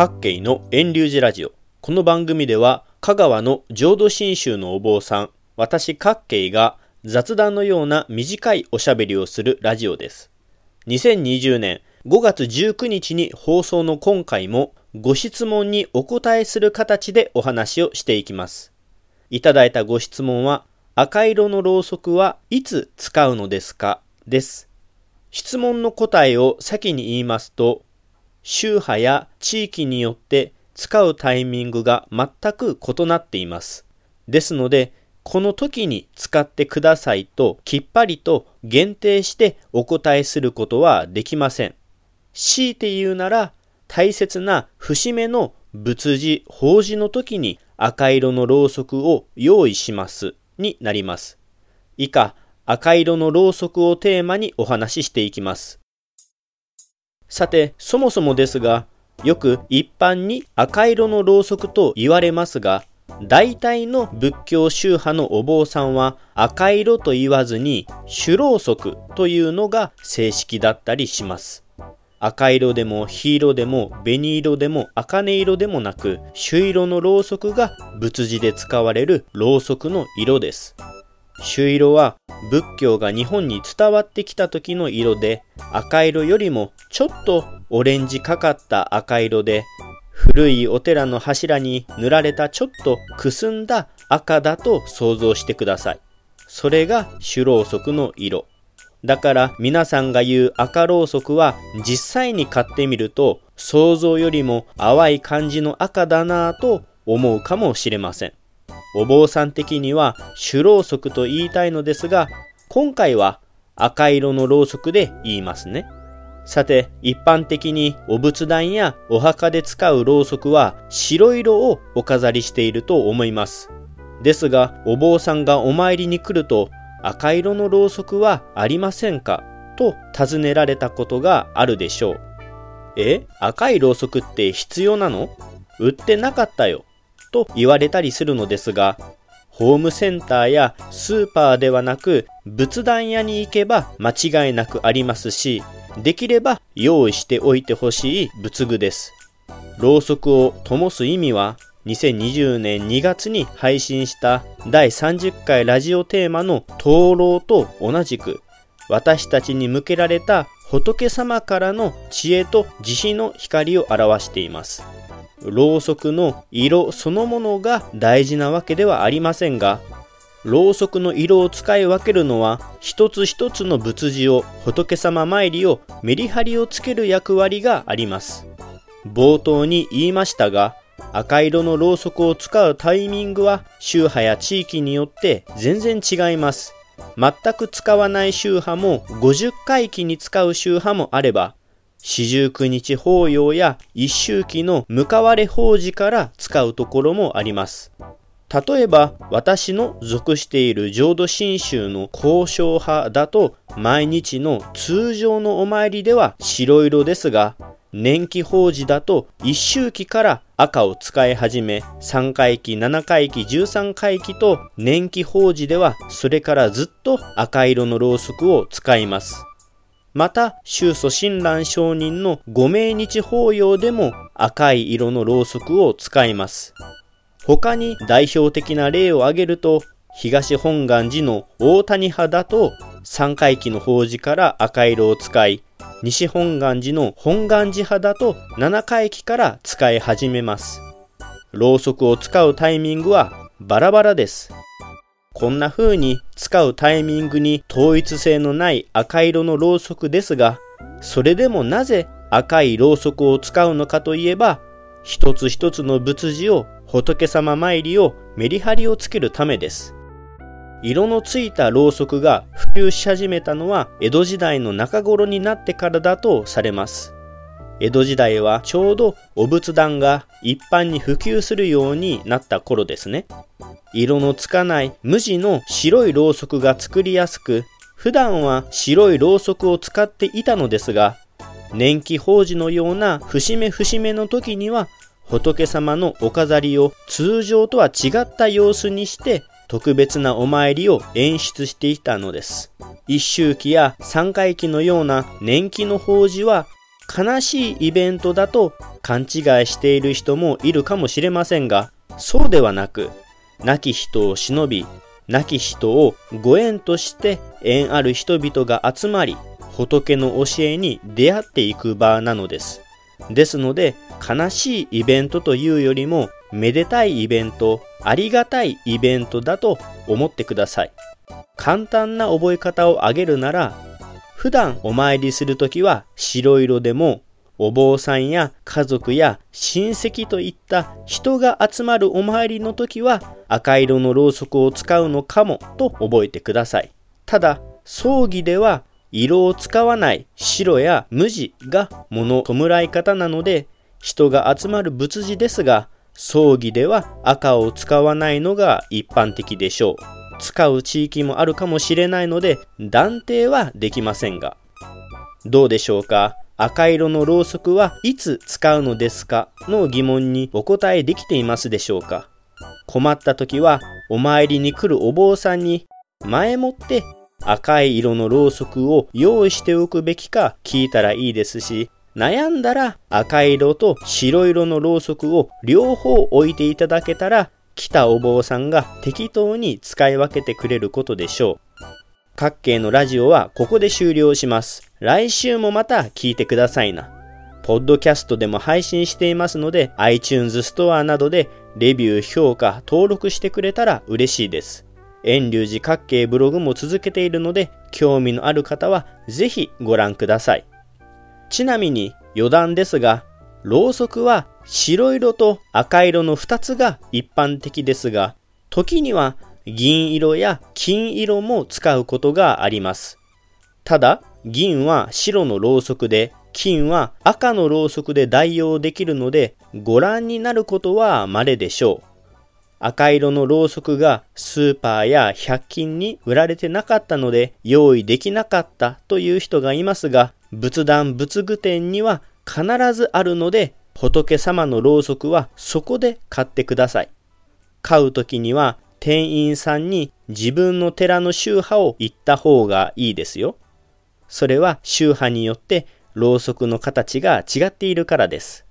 各系の遠流寺ラジオ。この番組では、香川の浄土真宗のお坊さん、私各系が雑談のような短いおしゃべりをするラジオです。2020年5月19日に放送の今回もご質問にお答えする形でお話をしていきます。いただいたご質問は、赤色のろうそくはいつ使うのですか？です。質問の答えを先に言いますと、宗派や地域によって使うタイミングが全く異なっています。ですので、この時に使ってくださいときっぱりと限定してお答えすることはできません。強いて言うなら、大切な節目の仏事、法事の時に赤色のろうそくを用意しますになります。以下、赤色のろうそくをテーマにお話ししていきます。さて、そもそもですが、よく一般に赤色のろうそくと言われますが、大体の仏教宗派のお坊さんは赤色と言わずに主ろうそくというのが正式だったりします。赤色でも黄色でも紅色でも茜色でもなく朱色のろうそくが仏事で使われるろうそくの色です。朱色は仏教が日本に伝わってきた時の色で赤色よりもちょっとオレンジかかった赤色で古いお寺の柱に塗られたちょっとくすんだ赤だと想像してください。それが主ろうそくの色。だから皆さんが言う赤ろうそくは実際に買ってみると想像よりも淡い感じの赤だなぁと思うかもしれません。お坊さん的には主ろうそくと言いたいのですが、今回は赤色のろうそくで言いますね。さて、一般的にお仏壇やお墓で使うろうそくは白色をお飾りしていると思います。ですが、お坊さんがお参りに来ると赤色のろうそくはありませんか？と尋ねられたことがあるでしょう。え？赤いろうそくって必要なの？売ってなかったよ。と言われたりするのですが、ホームセンターやスーパーではなく仏壇屋に行けば間違いなくありますし、できれば用意しておいてほしい仏具です。ろうそくを灯す意味は2020年2月に配信した第30回ラジオテーマの灯籠と同じく私たちに向けられた仏様からの知恵と慈悲の光を表しています。ろうそくの色そのものが大事なわけではありませんが、ろうそくの色を使い分けるのは一つ一つの仏事を仏様参りをメリハリをつける役割があります。冒頭に言いましたが、赤色のろうそくを使うタイミングは宗派や地域によって全然違います。全く使わない宗派も50回忌に使う宗派もあれば、四十九日法要や一周期の向かわれ法事から使うところもあります。例えば、私の属している浄土真宗の交渉派だと、毎日の通常のお参りでは白色ですが、年季法事だと一周期から赤を使い始め、3回忌、7回忌、13回忌と年季法事ではそれからずっと赤色のろうそくを使います。また、宗祖親鸞上人のご命日法要でも赤い色のろうそくを使います。他に代表的な例を挙げると、東本願寺の大谷派だと三回忌の法事から赤色を使い、西本願寺の本願寺派だと七回忌から使い始めます。ろうそくを使うタイミングはバラバラです。こんな風に使うタイミングに統一性のない赤色のろうそくですが、それでもなぜ赤いろうそくを使うのかといえば、一つ一つの仏事を仏様参りをメリハリをつけるためです。色のついたろうそくが普及し始めたのは江戸時代の中頃になってからだとされます。江戸時代はちょうどお仏壇が一般に普及するようになった頃ですね。色のつかない無地の白いろうそくが作りやすく、普段は白いろうそくを使っていたのですが、年季法事のような節目節目の時には、仏様のお飾りを通常とは違った様子にして特別なお参りを演出していたのです。一周期や三回忌のような年季の法事は悲しいイベントだと勘違いしている人もいるかもしれませんが、そうではなく、亡き人を忍び、亡き人をご縁として縁ある人々が集まり、仏の教えに出会っていく場なのです。ですので、悲しいイベントというよりも、めでたいイベント、ありがたいイベントだと思ってください。簡単な覚え方を挙げるなら、普段お参りするときは白色でも、お坊さんや家族や親戚といった人が集まるお参りの時は赤色のろうそくを使うのかもと覚えてください。ただ、葬儀では色を使わない白や無地が物弔い方なので人が集まる仏事ですが葬儀では赤を使わないのが一般的でしょう。使う地域もあるかもしれないので断定はできませんが。どうでしょうか？赤色のろうそくはいつ使うのですか？の疑問にお答えできていますでしょうか？困った時はお参りに来るお坊さんに前もって赤い色のろうそくを用意しておくべきか聞いたらいいですし悩んだら赤色と白色のろうそくを両方置いていただけたら来たお坊さんが適当に使い分けてくれることでしょう。各系のラジオはここで終了します。来週もまた聞いてくださいな。ポッドキャストでも配信していますので iTunes ストアなどでレビュー、評価、登録してくれたら嬉しいです。遠隆寺各系ブログも続けているので興味のある方はぜひご覧ください。ちなみに余談ですが、ろうそくは白色と赤色の2つが一般的ですが、時には銀色や金色も使うことがあります。ただ、銀は白のろうそくで、金は赤のろうそくで代用できるので、ご覧になることは稀でしょう。赤色のろうそくがスーパーや100均に売られてなかったので用意できなかったという人がいますが、仏壇仏具店には必ずあるので、仏様のろうそくはそこで買ってください。買う時には店員さんに自分の寺の宗派を言った方がいいですよ。それは宗派によってろうそくの形が違っているからです。